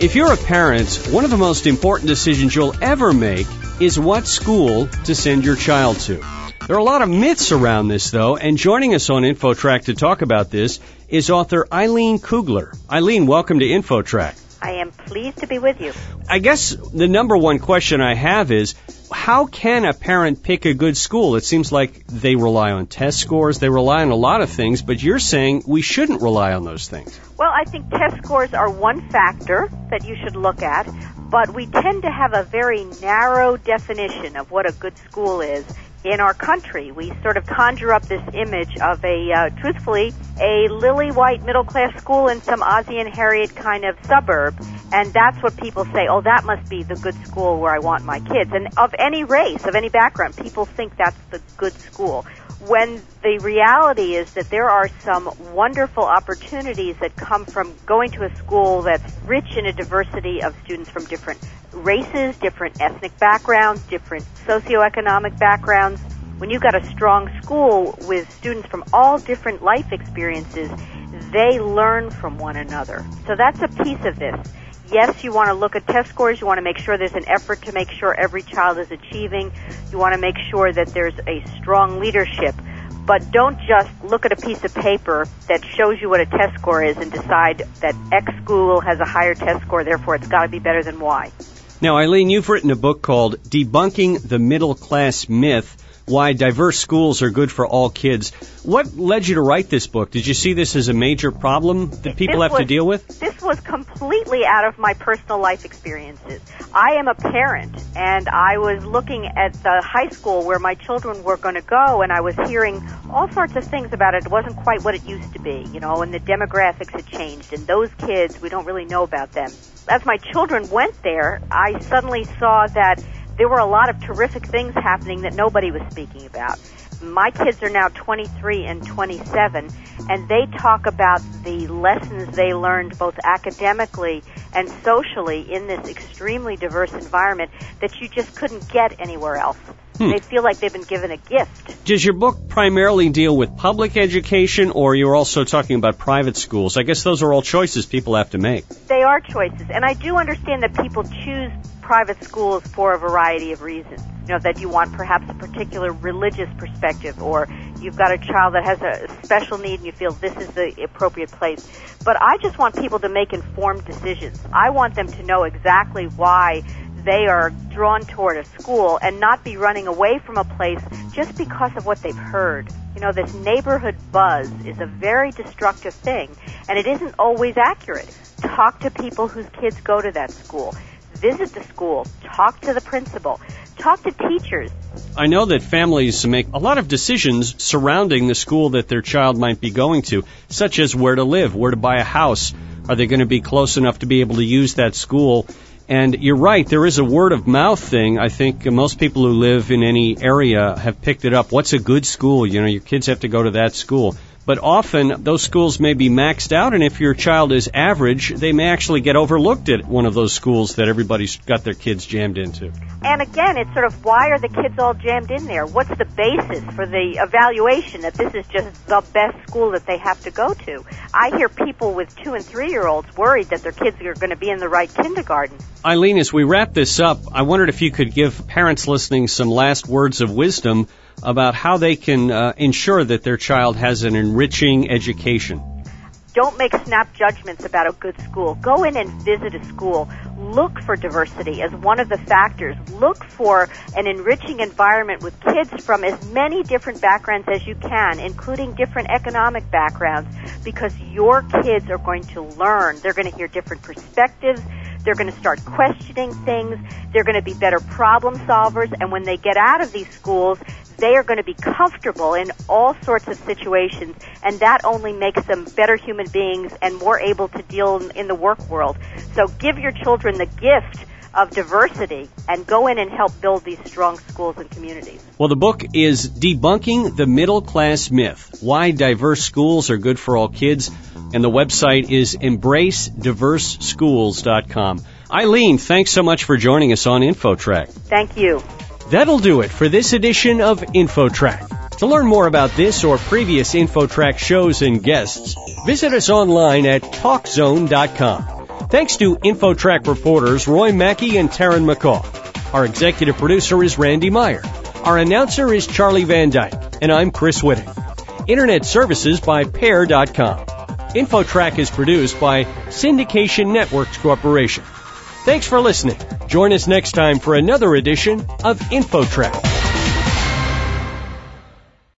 If you're a parent, one of the most important decisions you'll ever make is what school to send your child to. There are a lot of myths around this, though, and joining us on InfoTrack to talk about this is author Eileen Kugler. Eileen, welcome to InfoTrack. I am pleased to be with you. I guess the number one question I have is how can a parent pick a good school? It seems like they rely on test scores, they rely on a lot of things, but you're saying we shouldn't rely on those things. Well, I think test scores are one factor that you should look at, but we tend to have a very narrow definition of what a good school is in our country. We sort of conjure up this image of a, uh, truthfully, a lily white middle class school in some Ozzie and Harriet kind of suburb, and that's what people say, oh, that must be the good school where I want my kids. And of any race, of any background, people think that's the good school when the reality is that there are some wonderful opportunities that come from going to a school that's rich in a diversity of students from different races, different ethnic backgrounds, different socioeconomic backgrounds. When you've got a strong school with students from all different life experiences, they learn from one another. So that's a piece of this. Yes, you want to look at test scores. You want to make sure there's an effort to make sure every child is achieving. You want to make sure that there's a strong leadership. But don't just look at a piece of paper that shows you what a test score is and decide that X school has a higher test score, therefore it's got to be better than Y. Now, Eileen, you've written a book called Debunking the Middle Class Myth why diverse schools are good for all kids. What led you to write this book? Did you see this as a major problem that people this have was, to deal with? This was completely out of my personal life experiences. I am a parent, and I was looking at the high school where my children were going to go, and I was hearing all sorts of things about it. It wasn't quite what it used to be, you know, and the demographics had changed, and those kids, we don't really know about them. As my children went there, I suddenly saw that there were a lot of terrific things happening that nobody was speaking about. My kids are now 23 and 27, and they talk about the lessons they learned both academically and socially in this extremely diverse environment that you just couldn't get anywhere else. Hmm. They feel like they've been given a gift. Does your book primarily deal with public education, or you're also talking about private schools? I guess those are all choices people have to make. They are choices, and I do understand that people choose private schools for a variety of reasons. You know, that you want perhaps a particular religious perspective or you've got a child that has a special need and you feel this is the appropriate place. But I just want people to make informed decisions. I want them to know exactly why they are drawn toward a school and not be running away from a place just because of what they've heard. You know, this neighborhood buzz is a very destructive thing and it isn't always accurate. Talk to people whose kids go to that school visit the school, talk to the principal, talk to teachers. I know that families make a lot of decisions surrounding the school that their child might be going to, such as where to live, where to buy a house. Are they going to be close enough to be able to use that school? And you're right, there is a word of mouth thing. I think most people who live in any area have picked it up. What's a good school? You know, your kids have to go to that school but often those schools may be maxed out, and if your child is average, they may actually get overlooked at one of those schools that everybody's got their kids jammed into. And again, it's sort of why are the kids all jammed in there? What's the basis for the evaluation that this is just the best school that they have to go to? I hear people with two and three year olds worried that their kids are going to be in the right kindergarten. Eileen, as we wrap this up, I wondered if you could give parents listening some last words of wisdom about how they can uh, ensure that their child has an enriching education. Don't make snap judgments about a good school. Go in and visit a school. Look for diversity as one of the factors. Look for an enriching environment with kids from as many different backgrounds as you can, including different economic backgrounds, because your kids are going to learn. They're going to hear different perspectives. They're going to start questioning things. They're going to be better problem solvers. And when they get out of these schools, they are going to be comfortable in all sorts of situations, and that only makes them better human beings and more able to deal in the work world. So give your children the gift of diversity and go in and help build these strong schools and communities. Well, the book is Debunking the Middle Class Myth Why Diverse Schools Are Good for All Kids, and the website is embracediverseschools.com. Eileen, thanks so much for joining us on InfoTrack. Thank you. That'll do it for this edition of InfoTrack. To learn more about this or previous InfoTrack shows and guests, visit us online at TalkZone.com. Thanks to InfoTrack reporters Roy Mackey and Taryn McCall. Our executive producer is Randy Meyer. Our announcer is Charlie Van Dyke, and I'm Chris Whitting. Internet services by Pair.com. InfoTrack is produced by Syndication Networks Corporation. Thanks for listening. Join us next time for another edition of InfoTrack.